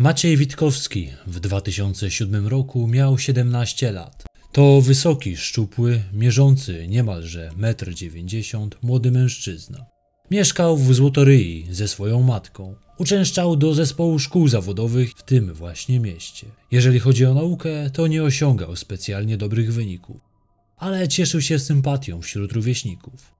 Maciej Witkowski w 2007 roku miał 17 lat. To wysoki, szczupły, mierzący niemalże 1,90 m młody mężczyzna. Mieszkał w Złotoryi ze swoją matką. Uczęszczał do zespołu szkół zawodowych w tym właśnie mieście. Jeżeli chodzi o naukę, to nie osiągał specjalnie dobrych wyników, ale cieszył się sympatią wśród rówieśników.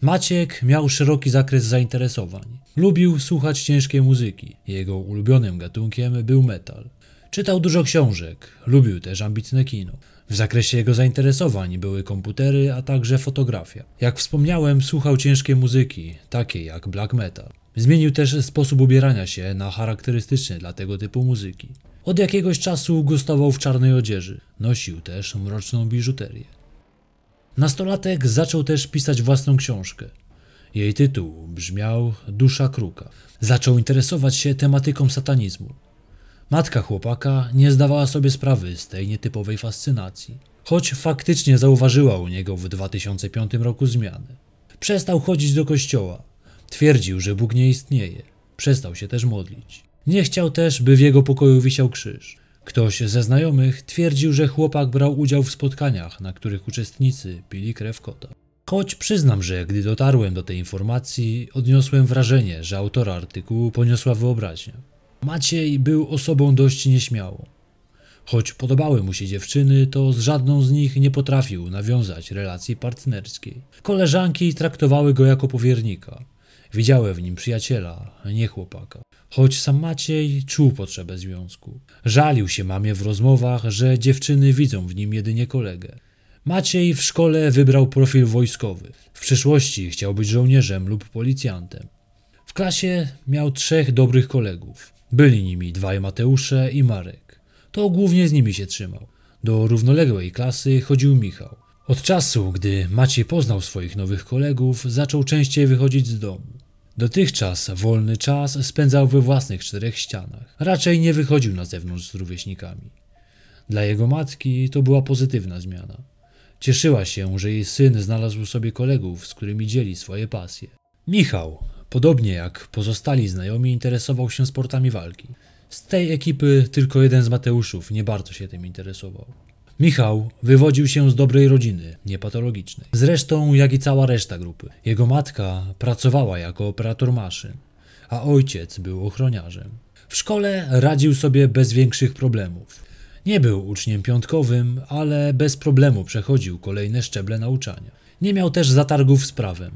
Maciek miał szeroki zakres zainteresowań. Lubił słuchać ciężkiej muzyki. Jego ulubionym gatunkiem był metal. Czytał dużo książek, lubił też ambitne kino. W zakresie jego zainteresowań były komputery, a także fotografia. Jak wspomniałem, słuchał ciężkiej muzyki, takiej jak black metal. Zmienił też sposób ubierania się na charakterystyczny dla tego typu muzyki. Od jakiegoś czasu gustował w czarnej odzieży. Nosił też mroczną biżuterię. Nastolatek zaczął też pisać własną książkę. Jej tytuł brzmiał Dusza Kruka. Zaczął interesować się tematyką satanizmu. Matka chłopaka nie zdawała sobie sprawy z tej nietypowej fascynacji, choć faktycznie zauważyła u niego w 2005 roku zmiany. Przestał chodzić do kościoła. Twierdził, że Bóg nie istnieje. Przestał się też modlić. Nie chciał też, by w jego pokoju wisiał krzyż. Ktoś ze znajomych twierdził, że chłopak brał udział w spotkaniach, na których uczestnicy pili krew kota. Choć przyznam, że gdy dotarłem do tej informacji, odniosłem wrażenie, że autora artykułu poniosła wyobraźnia. Maciej był osobą dość nieśmiałą. Choć podobały mu się dziewczyny, to z żadną z nich nie potrafił nawiązać relacji partnerskiej. Koleżanki traktowały go jako powiernika. Widziały w nim przyjaciela, nie chłopaka. Choć sam Maciej czuł potrzebę związku. Żalił się mamie w rozmowach, że dziewczyny widzą w nim jedynie kolegę. Maciej w szkole wybrał profil wojskowy. W przyszłości chciał być żołnierzem lub policjantem. W klasie miał trzech dobrych kolegów. Byli nimi dwaj Mateusze i Marek. To głównie z nimi się trzymał. Do równoległej klasy chodził Michał. Od czasu, gdy Maciej poznał swoich nowych kolegów, zaczął częściej wychodzić z domu. Dotychczas wolny czas spędzał we własnych czterech ścianach. Raczej nie wychodził na zewnątrz z rówieśnikami. Dla jego matki to była pozytywna zmiana. Cieszyła się, że jej syn znalazł sobie kolegów, z którymi dzieli swoje pasje. Michał, podobnie jak pozostali znajomi, interesował się sportami walki. Z tej ekipy tylko jeden z Mateuszów nie bardzo się tym interesował. Michał wywodził się z dobrej rodziny, niepatologicznej. Zresztą jak i cała reszta grupy. Jego matka pracowała jako operator maszyn, a ojciec był ochroniarzem. W szkole radził sobie bez większych problemów. Nie był uczniem piątkowym, ale bez problemu przechodził kolejne szczeble nauczania. Nie miał też zatargów z prawem.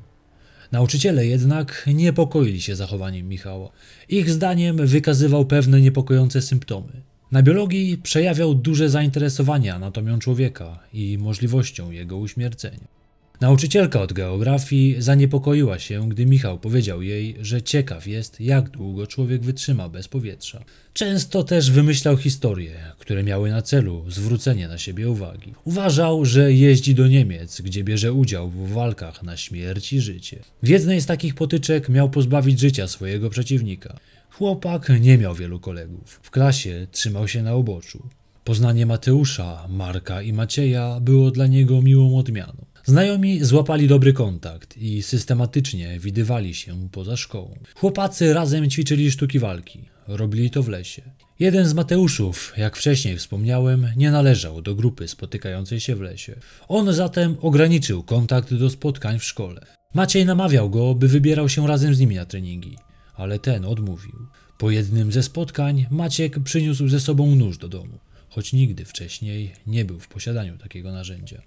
Nauczyciele jednak niepokoili się zachowaniem Michała. Ich zdaniem wykazywał pewne niepokojące symptomy. Na biologii przejawiał duże zainteresowanie anatomią człowieka i możliwością jego uśmiercenia. Nauczycielka od geografii zaniepokoiła się, gdy Michał powiedział jej, że ciekaw jest, jak długo człowiek wytrzyma bez powietrza. Często też wymyślał historie, które miały na celu zwrócenie na siebie uwagi. Uważał, że jeździ do Niemiec, gdzie bierze udział w walkach na śmierć i życie. W jednej z takich potyczek miał pozbawić życia swojego przeciwnika. Chłopak nie miał wielu kolegów. W klasie trzymał się na uboczu. Poznanie Mateusza, Marka i Macieja było dla niego miłą odmianą. Znajomi złapali dobry kontakt i systematycznie widywali się poza szkołą. Chłopacy razem ćwiczyli sztuki walki. Robili to w lesie. Jeden z Mateuszów, jak wcześniej wspomniałem, nie należał do grupy spotykającej się w lesie. On zatem ograniczył kontakt do spotkań w szkole. Maciej namawiał go, by wybierał się razem z nimi na treningi, ale ten odmówił. Po jednym ze spotkań Maciek przyniósł ze sobą nóż do domu, choć nigdy wcześniej nie był w posiadaniu takiego narzędzia.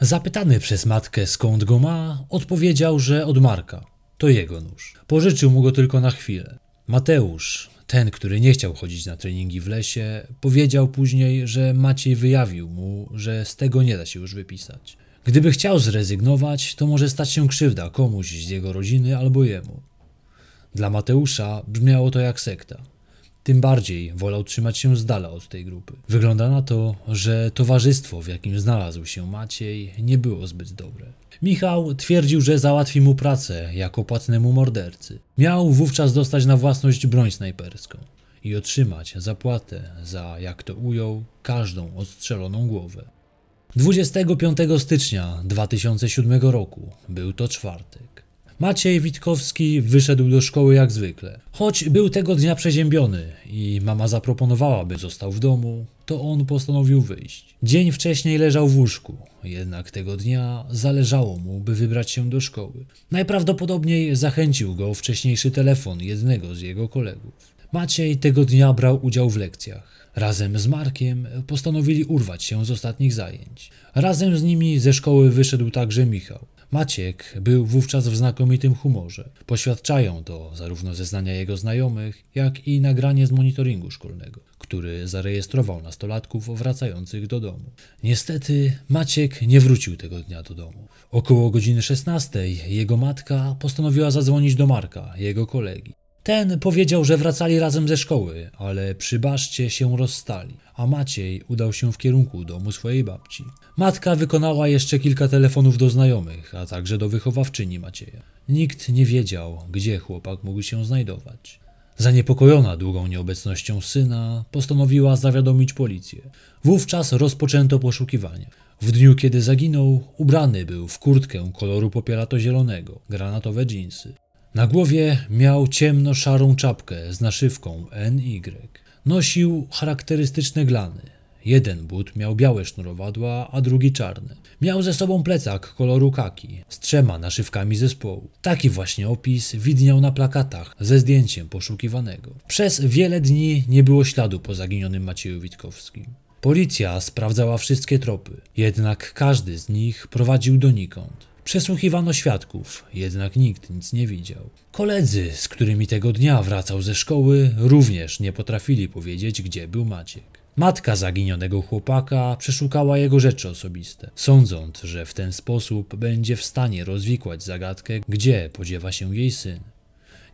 Zapytany przez matkę skąd go ma, odpowiedział, że od Marka. To jego nóż. Pożyczył mu go tylko na chwilę. Mateusz, ten, który nie chciał chodzić na treningi w lesie, powiedział później, że Maciej wyjawił mu, że z tego nie da się już wypisać. Gdyby chciał zrezygnować, to może stać się krzywda komuś z jego rodziny albo jemu. Dla Mateusza brzmiało to jak sekta. Tym bardziej wolał trzymać się z dala od tej grupy. Wygląda na to, że towarzystwo, w jakim znalazł się Maciej, nie było zbyt dobre. Michał twierdził, że załatwi mu pracę jako płatnemu mordercy. Miał wówczas dostać na własność broń snajperską i otrzymać zapłatę za, jak to ujął, każdą odstrzeloną głowę. 25 stycznia 2007 roku był to czwartek. Maciej Witkowski wyszedł do szkoły jak zwykle. Choć był tego dnia przeziębiony i mama zaproponowała, by został w domu, to on postanowił wyjść. Dzień wcześniej leżał w łóżku, jednak tego dnia zależało mu, by wybrać się do szkoły. Najprawdopodobniej zachęcił go wcześniejszy telefon jednego z jego kolegów. Maciej tego dnia brał udział w lekcjach. Razem z Markiem postanowili urwać się z ostatnich zajęć. Razem z nimi ze szkoły wyszedł także Michał. Maciek był wówczas w znakomitym humorze. Poświadczają to zarówno zeznania jego znajomych, jak i nagranie z monitoringu szkolnego, który zarejestrował nastolatków wracających do domu. Niestety Maciek nie wrócił tego dnia do domu. Około godziny 16 jego matka postanowiła zadzwonić do Marka, jego kolegi. Ten powiedział, że wracali razem ze szkoły, ale przy baszcie się rozstali, a Maciej udał się w kierunku domu swojej babci. Matka wykonała jeszcze kilka telefonów do znajomych, a także do wychowawczyni Macieja. Nikt nie wiedział, gdzie chłopak mógł się znajdować. Zaniepokojona długą nieobecnością syna, postanowiła zawiadomić policję. Wówczas rozpoczęto poszukiwania. W dniu, kiedy zaginął, ubrany był w kurtkę koloru popielato-zielonego, granatowe dżinsy. Na głowie miał ciemno-szarą czapkę z naszywką NY. Nosił charakterystyczne glany. Jeden but miał białe sznurowadła, a drugi czarne. Miał ze sobą plecak koloru kaki z trzema naszywkami zespołu. Taki właśnie opis widniał na plakatach ze zdjęciem poszukiwanego. Przez wiele dni nie było śladu po zaginionym Macieju Witkowskim. Policja sprawdzała wszystkie tropy, jednak każdy z nich prowadził donikąd. Przesłuchiwano świadków, jednak nikt nic nie widział. Koledzy, z którymi tego dnia wracał ze szkoły, również nie potrafili powiedzieć, gdzie był Maciek. Matka zaginionego chłopaka przeszukała jego rzeczy osobiste, sądząc, że w ten sposób będzie w stanie rozwikłać zagadkę, gdzie podziewa się jej syn.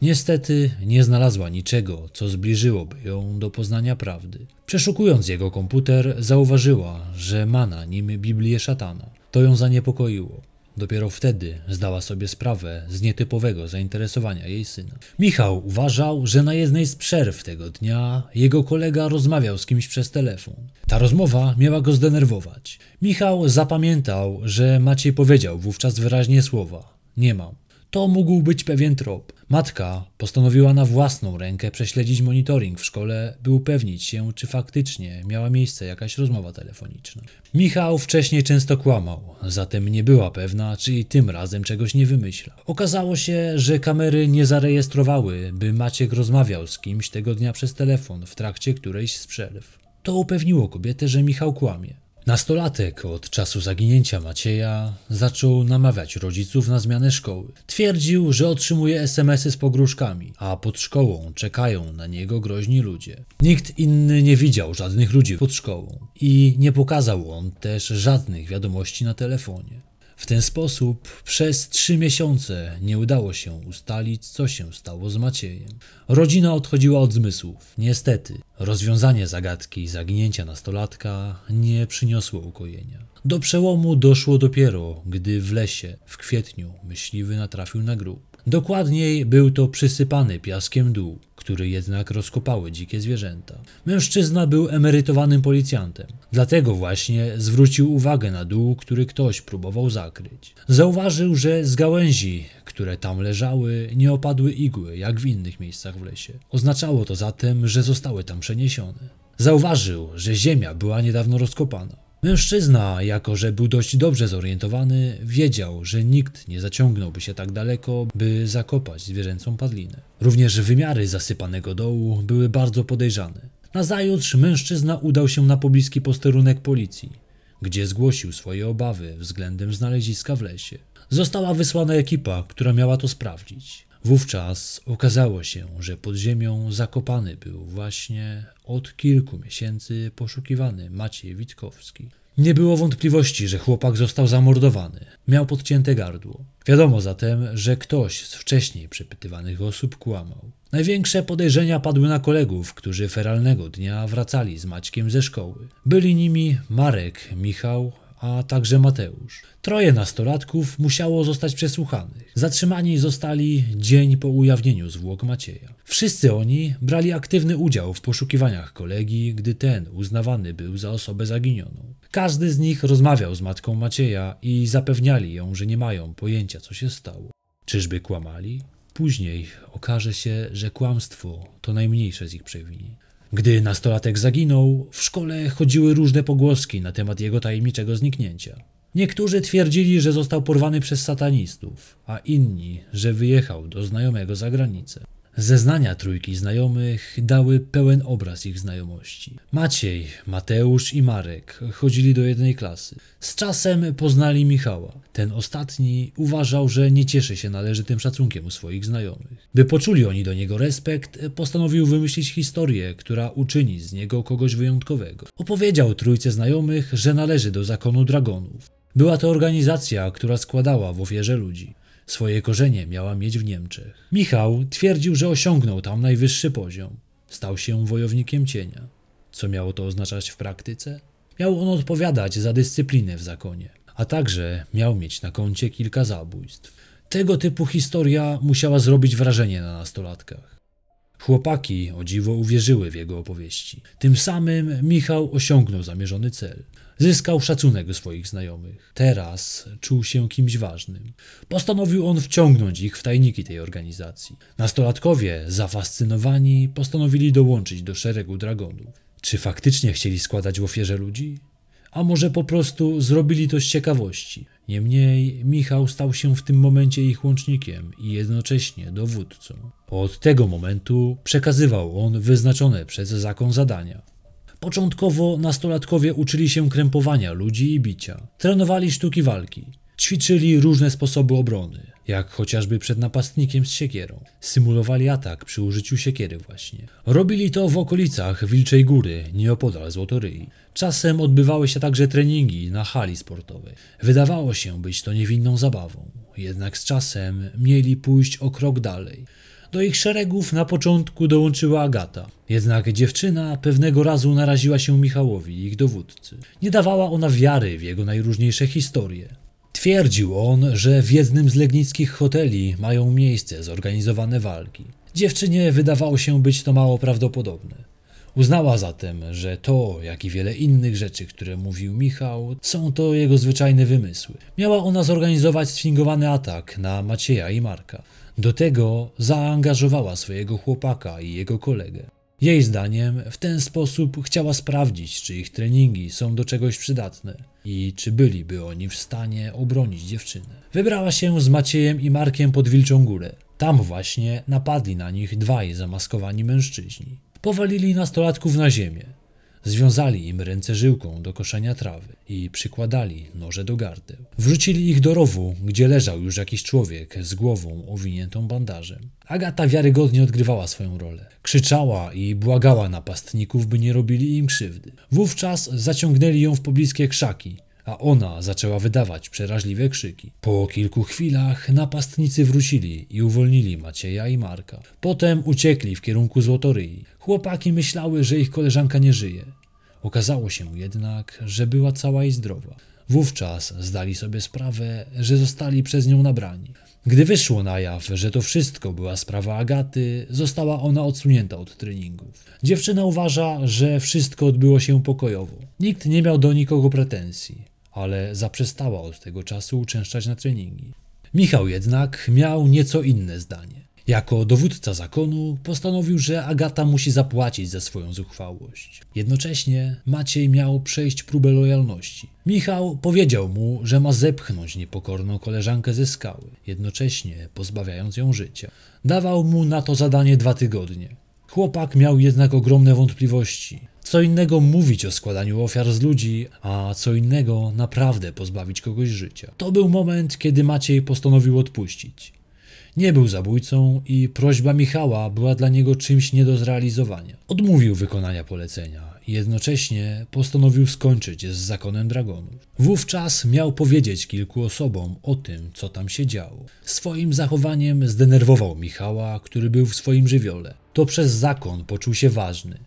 Niestety nie znalazła niczego, co zbliżyłoby ją do poznania prawdy. Przeszukując jego komputer, zauważyła, że ma na nim Biblię szatana. To ją zaniepokoiło. Dopiero wtedy zdała sobie sprawę z nietypowego zainteresowania jej syna. Michał uważał, że na jednej z przerw tego dnia jego kolega rozmawiał z kimś przez telefon. Ta rozmowa miała go zdenerwować. Michał zapamiętał, że Maciej powiedział wówczas wyraźnie słowa: Nie mam. To mógł być pewien trop. Matka postanowiła na własną rękę prześledzić monitoring w szkole, by upewnić się, czy faktycznie miała miejsce jakaś rozmowa telefoniczna. Michał wcześniej często kłamał, zatem nie była pewna, czy i tym razem czegoś nie wymyśla. Okazało się, że kamery nie zarejestrowały, by Maciek rozmawiał z kimś tego dnia przez telefon w trakcie którejś z przerw. To upewniło kobietę, że Michał kłamie. Nastolatek od czasu zaginięcia Macieja zaczął namawiać rodziców na zmianę szkoły. Twierdził, że otrzymuje SMSy z pogróżkami, a pod szkołą czekają na niego groźni ludzie. Nikt inny nie widział żadnych ludzi pod szkołą i nie pokazał on też żadnych wiadomości na telefonie. W ten sposób przez trzy miesiące nie udało się ustalić, co się stało z Maciejem. Rodzina odchodziła od zmysłów. Niestety, rozwiązanie zagadki zaginięcia nastolatka nie przyniosło ukojenia. Do przełomu doszło dopiero, gdy w lesie w kwietniu myśliwy natrafił na grób. Dokładniej był to przysypany piaskiem dół, który jednak rozkopały dzikie zwierzęta. Mężczyzna był emerytowanym policjantem, dlatego właśnie zwrócił uwagę na dół, który ktoś próbował zakryć. Zauważył, że z gałęzi, które tam leżały, nie opadły igły, jak w innych miejscach w lesie. Oznaczało to zatem, że zostały tam przeniesione. Zauważył, że ziemia była niedawno rozkopana. Mężczyzna, jako że był dość dobrze zorientowany, wiedział, że nikt nie zaciągnąłby się tak daleko, by zakopać zwierzęcą padlinę. Również wymiary zasypanego dołu były bardzo podejrzane. Nazajutrz mężczyzna udał się na pobliski posterunek policji, gdzie zgłosił swoje obawy względem znaleziska w lesie. Została wysłana ekipa, która miała to sprawdzić. Wówczas okazało się, że pod ziemią zakopany był właśnie od kilku miesięcy poszukiwany Maciej Witkowski. Nie było wątpliwości, że chłopak został zamordowany. Miał podcięte gardło. Wiadomo zatem, że ktoś z wcześniej przepytywanych osób kłamał. Największe podejrzenia padły na kolegów, którzy feralnego dnia wracali z Maćkiem ze szkoły. Byli nimi Marek, Michał, a także Mateusz. Troje nastolatków musiało zostać przesłuchanych. Zatrzymani zostali dzień po ujawnieniu zwłok Macieja. Wszyscy oni brali aktywny udział w poszukiwaniach kolegi, gdy ten uznawany był za osobę zaginioną. Każdy z nich rozmawiał z matką Macieja i zapewniali ją, że nie mają pojęcia, co się stało. Czyżby kłamali? Później okaże się, że kłamstwo to najmniejsze z ich przewinień. Gdy nastolatek zaginął, w szkole chodziły różne pogłoski na temat jego tajemniczego zniknięcia. Niektórzy twierdzili, że został porwany przez satanistów, a inni, że wyjechał do znajomego za granicę. Zeznania trójki znajomych dały pełen obraz ich znajomości. Maciej, Mateusz i Marek chodzili do jednej klasy. Z czasem poznali Michała. Ten ostatni uważał, że nie cieszy się należytym szacunkiem u swoich znajomych. By poczuli oni do niego respekt, postanowił wymyślić historię, która uczyni z niego kogoś wyjątkowego. Opowiedział trójce znajomych, że należy do zakonu dragonów. Była to organizacja, która składała w ofierze ludzi. Swoje korzenie miała mieć w Niemczech. Michał twierdził, że osiągnął tam najwyższy poziom. Stał się wojownikiem cienia. Co miało to oznaczać w praktyce? Miał on odpowiadać za dyscyplinę w zakonie, a także miał mieć na koncie kilka zabójstw. Tego typu historia musiała zrobić wrażenie na nastolatkach. Chłopaki o dziwo uwierzyły w jego opowieści. Tym samym Michał osiągnął zamierzony cel. Zyskał szacunek swoich znajomych. Teraz czuł się kimś ważnym. Postanowił on wciągnąć ich w tajniki tej organizacji. Nastolatkowie, zafascynowani, postanowili dołączyć do szeregu dragonów. Czy faktycznie chcieli składać w ofierze ludzi? A może po prostu zrobili to z ciekawości? Niemniej Michał stał się w tym momencie ich łącznikiem i jednocześnie dowódcą. Od tego momentu przekazywał on wyznaczone przez zakon zadania. Początkowo nastolatkowie uczyli się krępowania ludzi i bicia. Trenowali sztuki walki. Ćwiczyli różne sposoby obrony, jak chociażby przed napastnikiem z siekierą. Symulowali atak przy użyciu siekiery właśnie. Robili to w okolicach Wilczej Góry, nieopodal Złotoryi. Czasem odbywały się także treningi na hali sportowej. Wydawało się być to niewinną zabawą, jednak z czasem mieli pójść o krok dalej – do ich szeregów na początku dołączyła Agata. Jednak dziewczyna pewnego razu naraziła się Michałowi, ich dowódcy. Nie dawała ona wiary w jego najróżniejsze historie. Twierdził on, że w jednym z legnickich hoteli mają miejsce zorganizowane walki. Dziewczynie wydawało się być to mało prawdopodobne. Uznała zatem, że to, jak i wiele innych rzeczy, które mówił Michał, są to jego zwyczajne wymysły. Miała ona zorganizować sfingowany atak na Macieja i Marka. Do tego zaangażowała swojego chłopaka i jego kolegę. Jej zdaniem w ten sposób chciała sprawdzić, czy ich treningi są do czegoś przydatne i czy byliby oni w stanie obronić dziewczynę. Wybrała się z Maciejem i Markiem pod Wilczą Górę. Tam właśnie napadli na nich dwaj zamaskowani mężczyźni. Powalili nastolatków na ziemię. Związali im ręce żyłką do koszenia trawy i przykładali noże do gardeł. Wrzucili ich do rowu, gdzie leżał już jakiś człowiek z głową owiniętą bandażem. Agata wiarygodnie odgrywała swoją rolę. Krzyczała i błagała napastników, by nie robili im krzywdy. Wówczas zaciągnęli ją w pobliskie krzaki, a ona zaczęła wydawać przeraźliwe krzyki. Po kilku chwilach napastnicy wrócili i uwolnili Macieja i Marka. Potem uciekli w kierunku Złotoryi. Chłopaki myślały, że ich koleżanka nie żyje. Okazało się jednak, że była cała i zdrowa. Wówczas zdali sobie sprawę, że zostali przez nią nabrani. Gdy wyszło na jaw, że to wszystko była sprawa Agaty, została ona odsunięta od treningów. Dziewczyna uważa, że wszystko odbyło się pokojowo. Nikt nie miał do nikogo pretensji, ale zaprzestała od tego czasu uczęszczać na treningi. Michał jednak miał nieco inne zdanie. Jako dowódca zakonu postanowił, że Agata musi zapłacić za swoją zuchwałość. Jednocześnie Maciej miał przejść próbę lojalności. Michał powiedział mu, że ma zepchnąć niepokorną koleżankę ze skały, jednocześnie pozbawiając ją życia. Dawał mu na to zadanie dwa tygodnie. Chłopak miał jednak ogromne wątpliwości. Co innego mówić o składaniu ofiar z ludzi, a co innego naprawdę pozbawić kogoś życia. To był moment, kiedy Maciej postanowił odpuścić. Nie był zabójcą i prośba Michała była dla niego czymś nie do zrealizowania. Odmówił wykonania polecenia i jednocześnie postanowił skończyć z zakonem dragonów. Wówczas miał powiedzieć kilku osobom o tym, co tam się działo. Swoim zachowaniem zdenerwował Michała, który był w swoim żywiole. To przez zakon poczuł się ważny.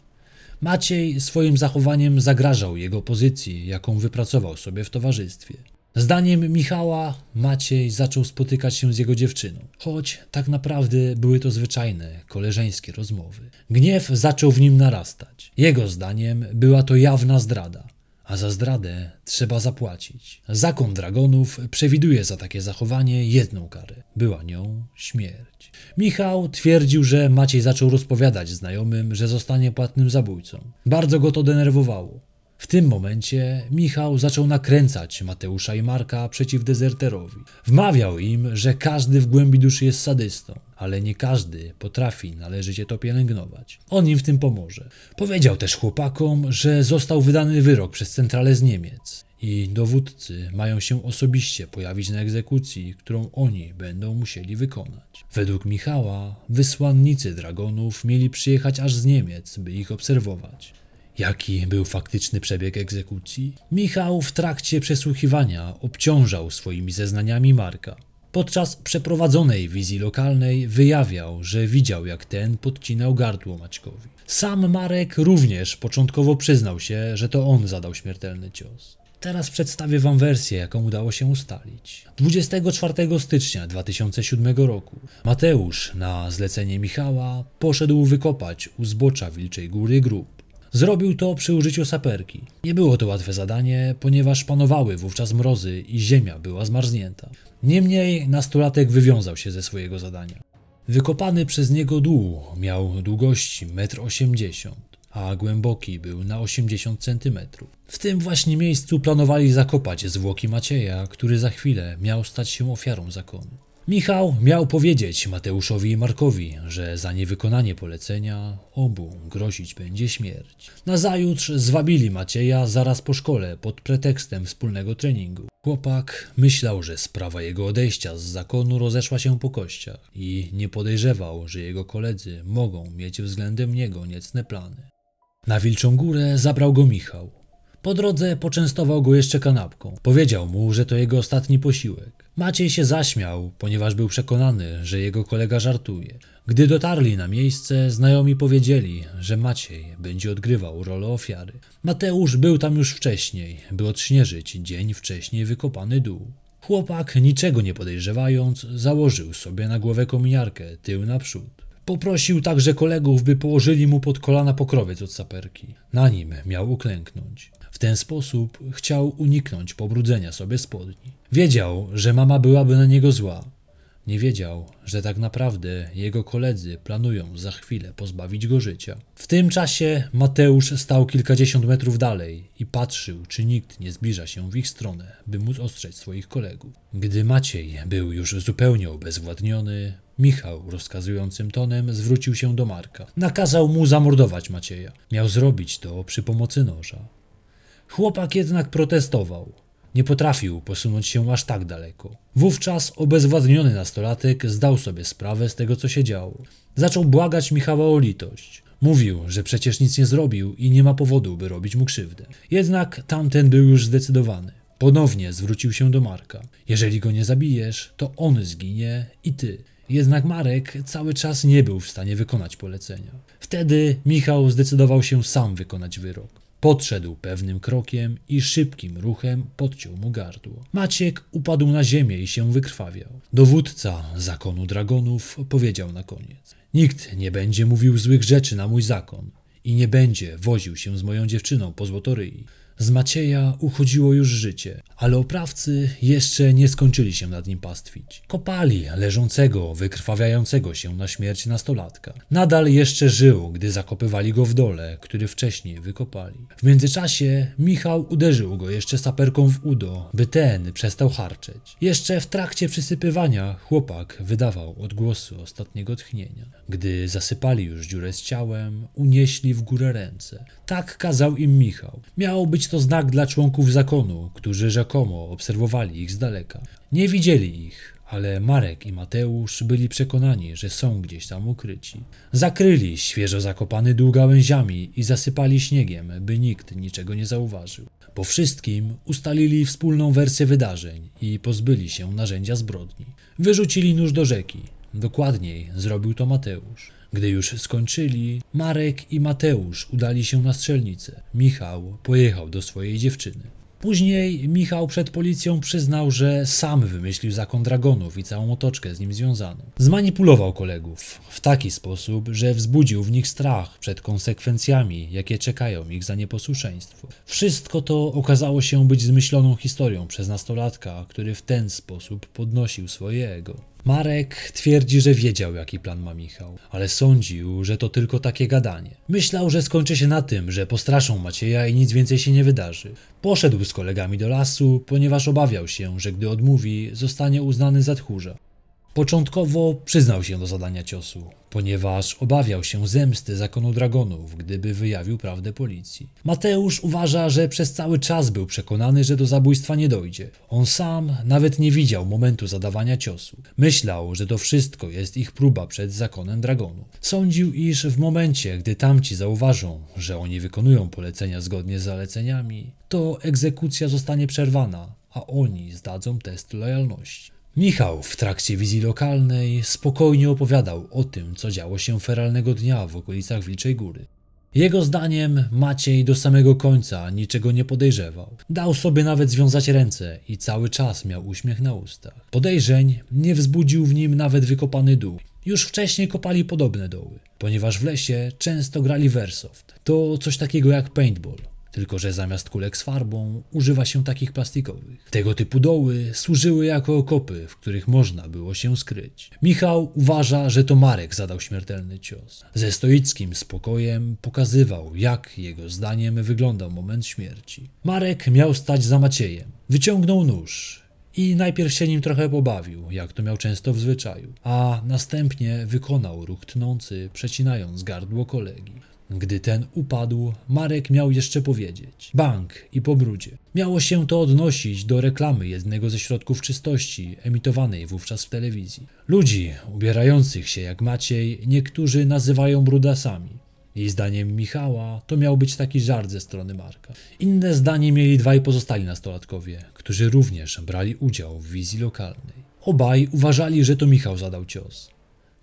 Maciej swoim zachowaniem zagrażał jego pozycji, jaką wypracował sobie w towarzystwie. Zdaniem Michała, Maciej zaczął spotykać się z jego dziewczyną, choć tak naprawdę były to zwyczajne, koleżeńskie rozmowy. Gniew zaczął w nim narastać. Jego zdaniem była to jawna zdrada, a za zdradę trzeba zapłacić. Zakon dragonów przewiduje za takie zachowanie jedną karę. Była nią śmierć. Michał twierdził, że Maciej zaczął rozpowiadać znajomym, że zostanie płatnym zabójcą. Bardzo go to denerwowało. W tym momencie Michał zaczął nakręcać Mateusza i Marka przeciw dezerterowi. Wmawiał im, że każdy w głębi duszy jest sadystą, ale nie każdy potrafi należycie to pielęgnować. On im w tym pomoże. Powiedział też chłopakom, że został wydany wyrok przez centralę z Niemiec i dowódcy mają się osobiście pojawić na egzekucji, którą oni będą musieli wykonać. Według Michała wysłannicy dragonów mieli przyjechać aż z Niemiec, by ich obserwować. Jaki był faktyczny przebieg egzekucji? Michał w trakcie przesłuchiwania obciążał swoimi zeznaniami Marka. Podczas przeprowadzonej wizji lokalnej wyjawiał, że widział jak ten podcinał gardło Maćkowi. Sam Marek również początkowo przyznał się, że to on zadał śmiertelny cios. Teraz przedstawię Wam wersję, jaką udało się ustalić. 24 stycznia 2007 roku Mateusz na zlecenie Michała poszedł wykopać u zbocza Wilczej Góry grób. Zrobił to przy użyciu saperki. Nie było to łatwe zadanie, ponieważ panowały wówczas mrozy i ziemia była zmarznięta. Niemniej nastolatek wywiązał się ze swojego zadania. Wykopany przez niego dół miał długości 1,80 m, a głęboki był na 80 cm. W tym właśnie miejscu planowali zakopać zwłoki Macieja, który za chwilę miał stać się ofiarą zakonu. Michał miał powiedzieć Mateuszowi i Markowi, że za niewykonanie polecenia obu grozić będzie śmierć. Nazajutrz zwabili Macieja zaraz po szkole pod pretekstem wspólnego treningu. Chłopak myślał, że sprawa jego odejścia z zakonu rozeszła się po kościach i nie podejrzewał, że jego koledzy mogą mieć względem niego niecne plany. Na Wilczą Górę zabrał go Michał. Po drodze poczęstował go jeszcze kanapką. Powiedział mu, że to jego ostatni posiłek. Maciej się zaśmiał, ponieważ był przekonany, że jego kolega żartuje. Gdy dotarli na miejsce, znajomi powiedzieli, że Maciej będzie odgrywał rolę ofiary. Mateusz był tam już wcześniej, by odśnieżyć dzień wcześniej wykopany dół. Chłopak, niczego nie podejrzewając, założył sobie na głowę kominiarkę, tył naprzód. Poprosił także kolegów, by położyli mu pod kolana pokrowiec od saperki. Na nim miał uklęknąć. W ten sposób chciał uniknąć pobrudzenia sobie spodni. Wiedział, że mama byłaby na niego zła. Nie wiedział, że tak naprawdę jego koledzy planują za chwilę pozbawić go życia. W tym czasie Mateusz stał kilkadziesiąt metrów dalej i patrzył, czy nikt nie zbliża się w ich stronę, by móc ostrzec swoich kolegów. Gdy Maciej był już zupełnie obezwładniony, Michał rozkazującym tonem zwrócił się do Marka. Nakazał mu zamordować Macieja. Miał zrobić to przy pomocy noża. Chłopak jednak protestował. Nie potrafił posunąć się aż tak daleko. Wówczas obezwładniony nastolatek zdał sobie sprawę z tego, co się działo. Zaczął błagać Michała o litość. Mówił, że przecież nic nie zrobił i nie ma powodu, by robić mu krzywdę. Jednak tamten był już zdecydowany. Ponownie zwrócił się do Marka. Jeżeli go nie zabijesz, to on zginie i ty. Jednak Marek cały czas nie był w stanie wykonać polecenia. Wtedy Michał zdecydował się sam wykonać wyrok. Podszedł pewnym krokiem i szybkim ruchem podciął mu gardło. Maciek upadł na ziemię i się wykrwawiał. Dowódca zakonu dragonów powiedział na koniec: Nikt nie będzie mówił złych rzeczy na mój zakon i nie będzie woził się z moją dziewczyną po złotoryi. Z Macieja uchodziło już życie, ale oprawcy jeszcze nie skończyli się nad nim pastwić. Kopali leżącego, wykrwawiającego się na śmierć nastolatka. Nadal jeszcze żył, gdy zakopywali go w dole, który wcześniej wykopali. W międzyczasie Michał uderzył go jeszcze saperką w udo, by ten przestał harczeć. Jeszcze w trakcie przysypywania chłopak wydawał odgłosy ostatniego tchnienia. Gdy zasypali już dziurę z ciałem, unieśli w górę ręce. Tak kazał im Michał. Miał być to znak dla członków zakonu, którzy rzekomo obserwowali ich z daleka. Nie widzieli ich, ale Marek i Mateusz byli przekonani, że są gdzieś tam ukryci. Zakryli świeżo zakopany dół gałęziami i zasypali śniegiem, by nikt niczego nie zauważył. Po wszystkim ustalili wspólną wersję wydarzeń i pozbyli się narzędzia zbrodni. Wyrzucili nóż do rzeki. Dokładniej zrobił to Mateusz. Gdy już skończyli, Marek i Mateusz udali się na strzelnicę. Michał pojechał do swojej dziewczyny. Później Michał przed policją przyznał, że sam wymyślił zakon dragonów i całą otoczkę z nim związaną. Zmanipulował kolegów w taki sposób, że wzbudził w nich strach przed konsekwencjami, jakie czekają ich za nieposłuszeństwo. Wszystko to okazało się być zmyśloną historią przez nastolatka, który w ten sposób podnosił swoje ego. Marek twierdzi, że wiedział, jaki plan ma Michał, ale sądził, że to tylko takie gadanie. Myślał, że skończy się na tym, że postraszą Macieja i nic więcej się nie wydarzy. Poszedł z kolegami do lasu, ponieważ obawiał się, że gdy odmówi, zostanie uznany za tchórza. Początkowo przyznał się do zadania ciosu, ponieważ obawiał się zemsty zakonu dragonów, gdyby wyjawił prawdę policji. Mateusz uważa, że przez cały czas był przekonany, że do zabójstwa nie dojdzie. On sam nawet nie widział momentu zadawania ciosu. Myślał, że to wszystko jest ich próba przed zakonem dragonu. Sądził, iż w momencie, gdy tamci zauważą, że oni wykonują polecenia zgodnie z zaleceniami, to egzekucja zostanie przerwana, a oni zdadzą test lojalności. Michał w trakcie wizji lokalnej spokojnie opowiadał o tym, co działo się feralnego dnia w okolicach Wilczej Góry. Jego zdaniem Maciej do samego końca niczego nie podejrzewał. Dał sobie nawet związać ręce i cały czas miał uśmiech na ustach. Podejrzeń nie wzbudził w nim nawet wykopany dół. Już wcześniej kopali podobne doły, ponieważ w lesie często grali Versoft. To coś takiego jak paintball tylko że zamiast kulek z farbą używa się takich plastikowych. Tego typu doły służyły jako okopy, w których można było się skryć. Michał uważa, że to Marek zadał śmiertelny cios. Ze stoickim spokojem pokazywał, jak jego zdaniem wyglądał moment śmierci. Marek miał stać za Maciejem. Wyciągnął nóż i najpierw się nim trochę pobawił, jak to miał często w zwyczaju, a następnie wykonał ruch tnący, przecinając gardło kolegi. Gdy ten upadł, Marek miał jeszcze powiedzieć: Bank i po brudzie. Miało się to odnosić do reklamy jednego ze środków czystości emitowanej wówczas w telewizji. Ludzi ubierających się jak Maciej niektórzy nazywają brudasami. I zdaniem Michała to miał być taki żart ze strony Marka. Inne zdanie mieli dwaj pozostali nastolatkowie, którzy również brali udział w wizji lokalnej. Obaj uważali, że to Michał zadał cios.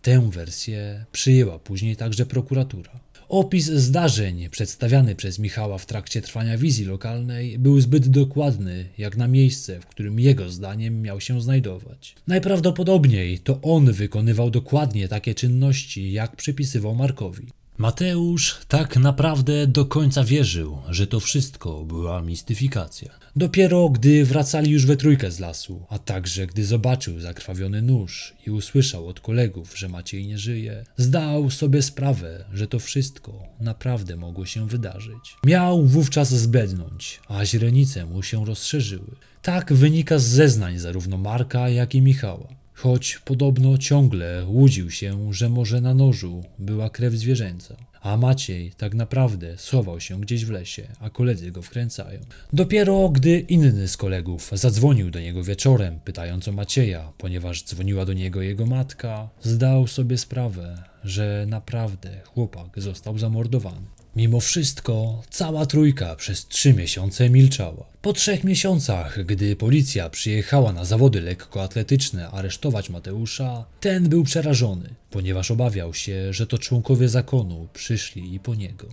Tę wersję przyjęła później także prokuratura. Opis zdarzeń przedstawiany przez Michała w trakcie trwania wizji lokalnej był zbyt dokładny, jak na miejsce, w którym jego zdaniem miał się znajdować. Najprawdopodobniej to on wykonywał dokładnie takie czynności, jak przypisywał Markowi. Mateusz tak naprawdę do końca wierzył, że to wszystko była mistyfikacja. Dopiero gdy wracali już we trójkę z lasu, a także gdy zobaczył zakrwawiony nóż i usłyszał od kolegów, że Maciej nie żyje, zdał sobie sprawę, że to wszystko naprawdę mogło się wydarzyć. Miał wówczas zbednąć, a źrenice mu się rozszerzyły. Tak wynika z zeznań zarówno Marka, jak i Michała choć podobno ciągle łudził się, że może na nożu była krew zwierzęca. A Maciej tak naprawdę schował się gdzieś w lesie, a koledzy go wkręcają. Dopiero gdy inny z kolegów zadzwonił do niego wieczorem, pytając o Macieja, ponieważ dzwoniła do niego jego matka, zdał sobie sprawę, że naprawdę chłopak został zamordowany. Mimo wszystko cała trójka przez trzy miesiące milczała. Po trzech miesiącach, gdy policja przyjechała na zawody lekkoatletyczne aresztować Mateusza, ten był przerażony, ponieważ obawiał się, że to członkowie zakonu przyszli i po niego.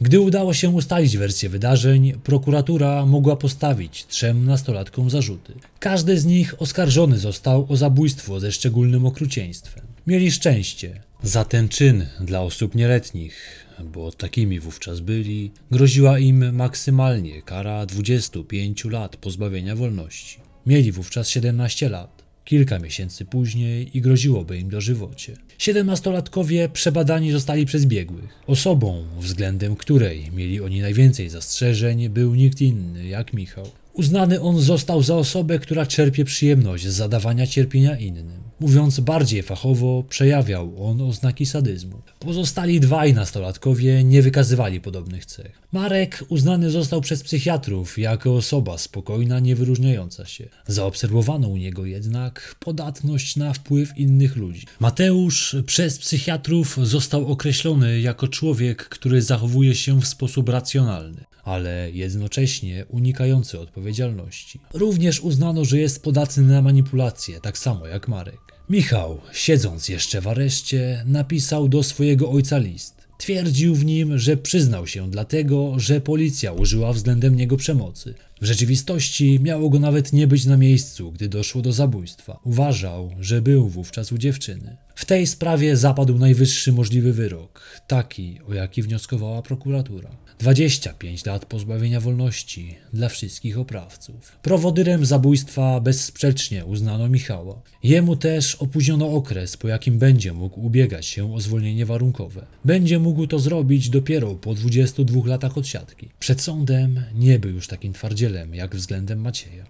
Gdy udało się ustalić wersję wydarzeń, prokuratura mogła postawić trzem nastolatkom zarzuty. Każdy z nich oskarżony został o zabójstwo ze szczególnym okrucieństwem. Mieli szczęście. Za ten czyn dla osób nieletnich bo takimi wówczas byli, groziła im maksymalnie kara 25 lat pozbawienia wolności. Mieli wówczas 17 lat. Kilka miesięcy później i groziłoby im dożywocie. Siedemnastolatkowie przebadani zostali przez biegłych. Osobą, względem której mieli oni najwięcej zastrzeżeń, był nikt inny jak Michał. Uznany on został za osobę, która czerpie przyjemność z zadawania cierpienia innym. Mówiąc bardziej fachowo, przejawiał on oznaki sadyzmu. Pozostali dwaj nastolatkowie nie wykazywali podobnych cech. Marek uznany został przez psychiatrów jako osoba spokojna, nie wyróżniająca się. Zaobserwowano u niego jednak podatność na wpływ innych ludzi. Mateusz przez psychiatrów został określony jako człowiek, który zachowuje się w sposób racjonalny ale jednocześnie unikający odpowiedzialności. Również uznano, że jest podatny na manipulacje, tak samo jak Marek. Michał, siedząc jeszcze w areszcie, napisał do swojego ojca list. Twierdził w nim, że przyznał się dlatego, że policja użyła względem niego przemocy. W rzeczywistości miało go nawet nie być na miejscu, gdy doszło do zabójstwa. Uważał, że był wówczas u dziewczyny. W tej sprawie zapadł najwyższy możliwy wyrok, taki, o jaki wnioskowała prokuratura. 25 lat pozbawienia wolności dla wszystkich oprawców. Prowodyrem zabójstwa bezsprzecznie uznano Michała. Jemu też opóźniono okres, po jakim będzie mógł ubiegać się o zwolnienie warunkowe. Będzie mógł to zrobić dopiero po 22 latach odsiadki. Przed sądem nie był już takim twardzielem jak względem Macieja.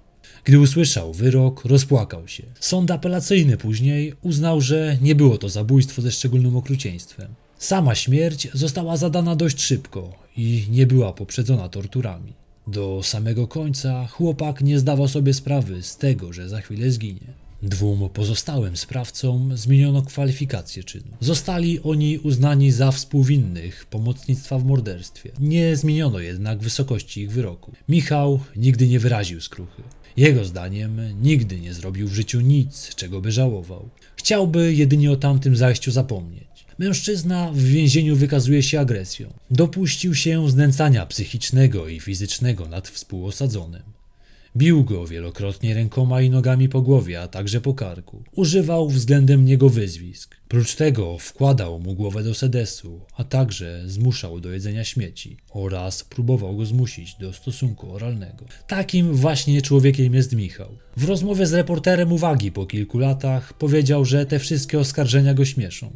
Gdy usłyszał wyrok, rozpłakał się. Sąd apelacyjny później uznał, że nie było to zabójstwo ze szczególnym okrucieństwem. Sama śmierć została zadana dość szybko i nie była poprzedzona torturami. Do samego końca chłopak nie zdawał sobie sprawy z tego, że za chwilę zginie. Dwóm pozostałym sprawcom zmieniono kwalifikacje czynu. Zostali oni uznani za współwinnych pomocnictwa w morderstwie. Nie zmieniono jednak wysokości ich wyroku. Michał nigdy nie wyraził skruchy. Jego zdaniem nigdy nie zrobił w życiu nic, czego by żałował. Chciałby jedynie o tamtym zajściu zapomnieć. Mężczyzna w więzieniu wykazuje się agresją. Dopuścił się znęcania psychicznego i fizycznego nad współosadzonym. Bił go wielokrotnie rękoma i nogami po głowie, a także po karku. Używał względem niego wyzwisk. Prócz tego wkładał mu głowę do sedesu, a także zmuszał do jedzenia śmieci oraz próbował go zmusić do stosunku oralnego. Takim właśnie człowiekiem jest Michał. W rozmowie z reporterem uwagi po kilku latach powiedział, że te wszystkie oskarżenia go śmieszą.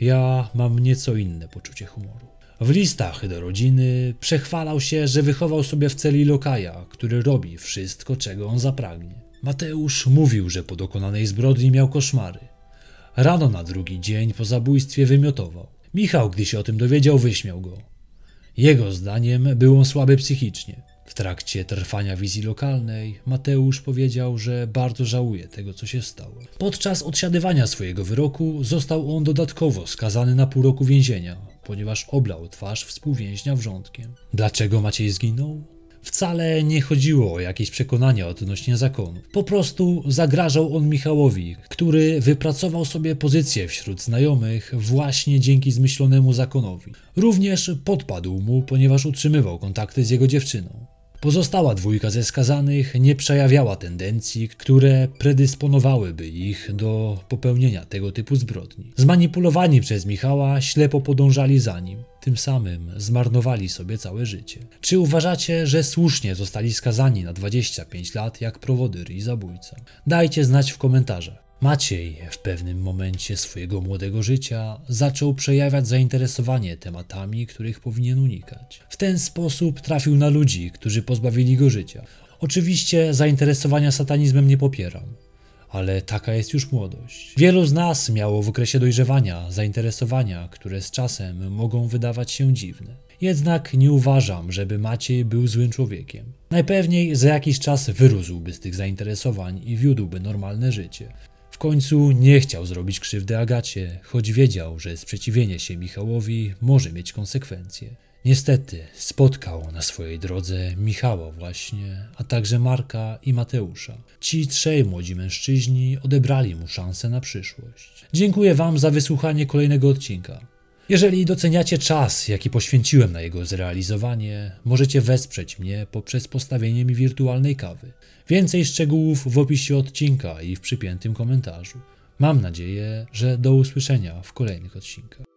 Ja mam nieco inne poczucie humoru. W listach do rodziny przechwalał się, że wychował sobie w celi lokaja, który robi wszystko, czego on zapragnie. Mateusz mówił, że po dokonanej zbrodni miał koszmary. Rano na drugi dzień po zabójstwie wymiotował. Michał, gdy się o tym dowiedział, wyśmiał go. Jego zdaniem był on słaby psychicznie. W trakcie trwania wizji lokalnej Mateusz powiedział, że bardzo żałuje tego, co się stało. Podczas odsiadywania swojego wyroku został on dodatkowo skazany na pół roku więzienia, ponieważ oblał twarz współwięźnia wrzątkiem. Dlaczego Maciej zginął? Wcale nie chodziło o jakieś przekonania odnośnie zakonu. Po prostu zagrażał on Michałowi, który wypracował sobie pozycję wśród znajomych właśnie dzięki zmyślonemu zakonowi. Również podpadł mu, ponieważ utrzymywał kontakty z jego dziewczyną. Pozostała dwójka ze skazanych nie przejawiała tendencji, które predysponowałyby ich do popełnienia tego typu zbrodni. Zmanipulowani przez Michała ślepo podążali za nim, tym samym zmarnowali sobie całe życie. Czy uważacie, że słusznie zostali skazani na 25 lat jak prowodyr i zabójca? Dajcie znać w komentarzach. Maciej w pewnym momencie swojego młodego życia zaczął przejawiać zainteresowanie tematami, których powinien unikać. W ten sposób trafił na ludzi, którzy pozbawili go życia. Oczywiście zainteresowania satanizmem nie popieram, ale taka jest już młodość. Wielu z nas miało w okresie dojrzewania zainteresowania, które z czasem mogą wydawać się dziwne. Jednak nie uważam, żeby Maciej był złym człowiekiem. Najpewniej za jakiś czas wyrósłby z tych zainteresowań i wiódłby normalne życie. W końcu nie chciał zrobić krzywdy Agacie, choć wiedział, że sprzeciwienie się Michałowi może mieć konsekwencje. Niestety spotkał na swojej drodze Michała właśnie, a także Marka i Mateusza. Ci trzej młodzi mężczyźni odebrali mu szansę na przyszłość. Dziękuję Wam za wysłuchanie kolejnego odcinka. Jeżeli doceniacie czas, jaki poświęciłem na jego zrealizowanie, możecie wesprzeć mnie poprzez postawienie mi wirtualnej kawy. Więcej szczegółów w opisie odcinka i w przypiętym komentarzu. Mam nadzieję, że do usłyszenia w kolejnych odcinkach.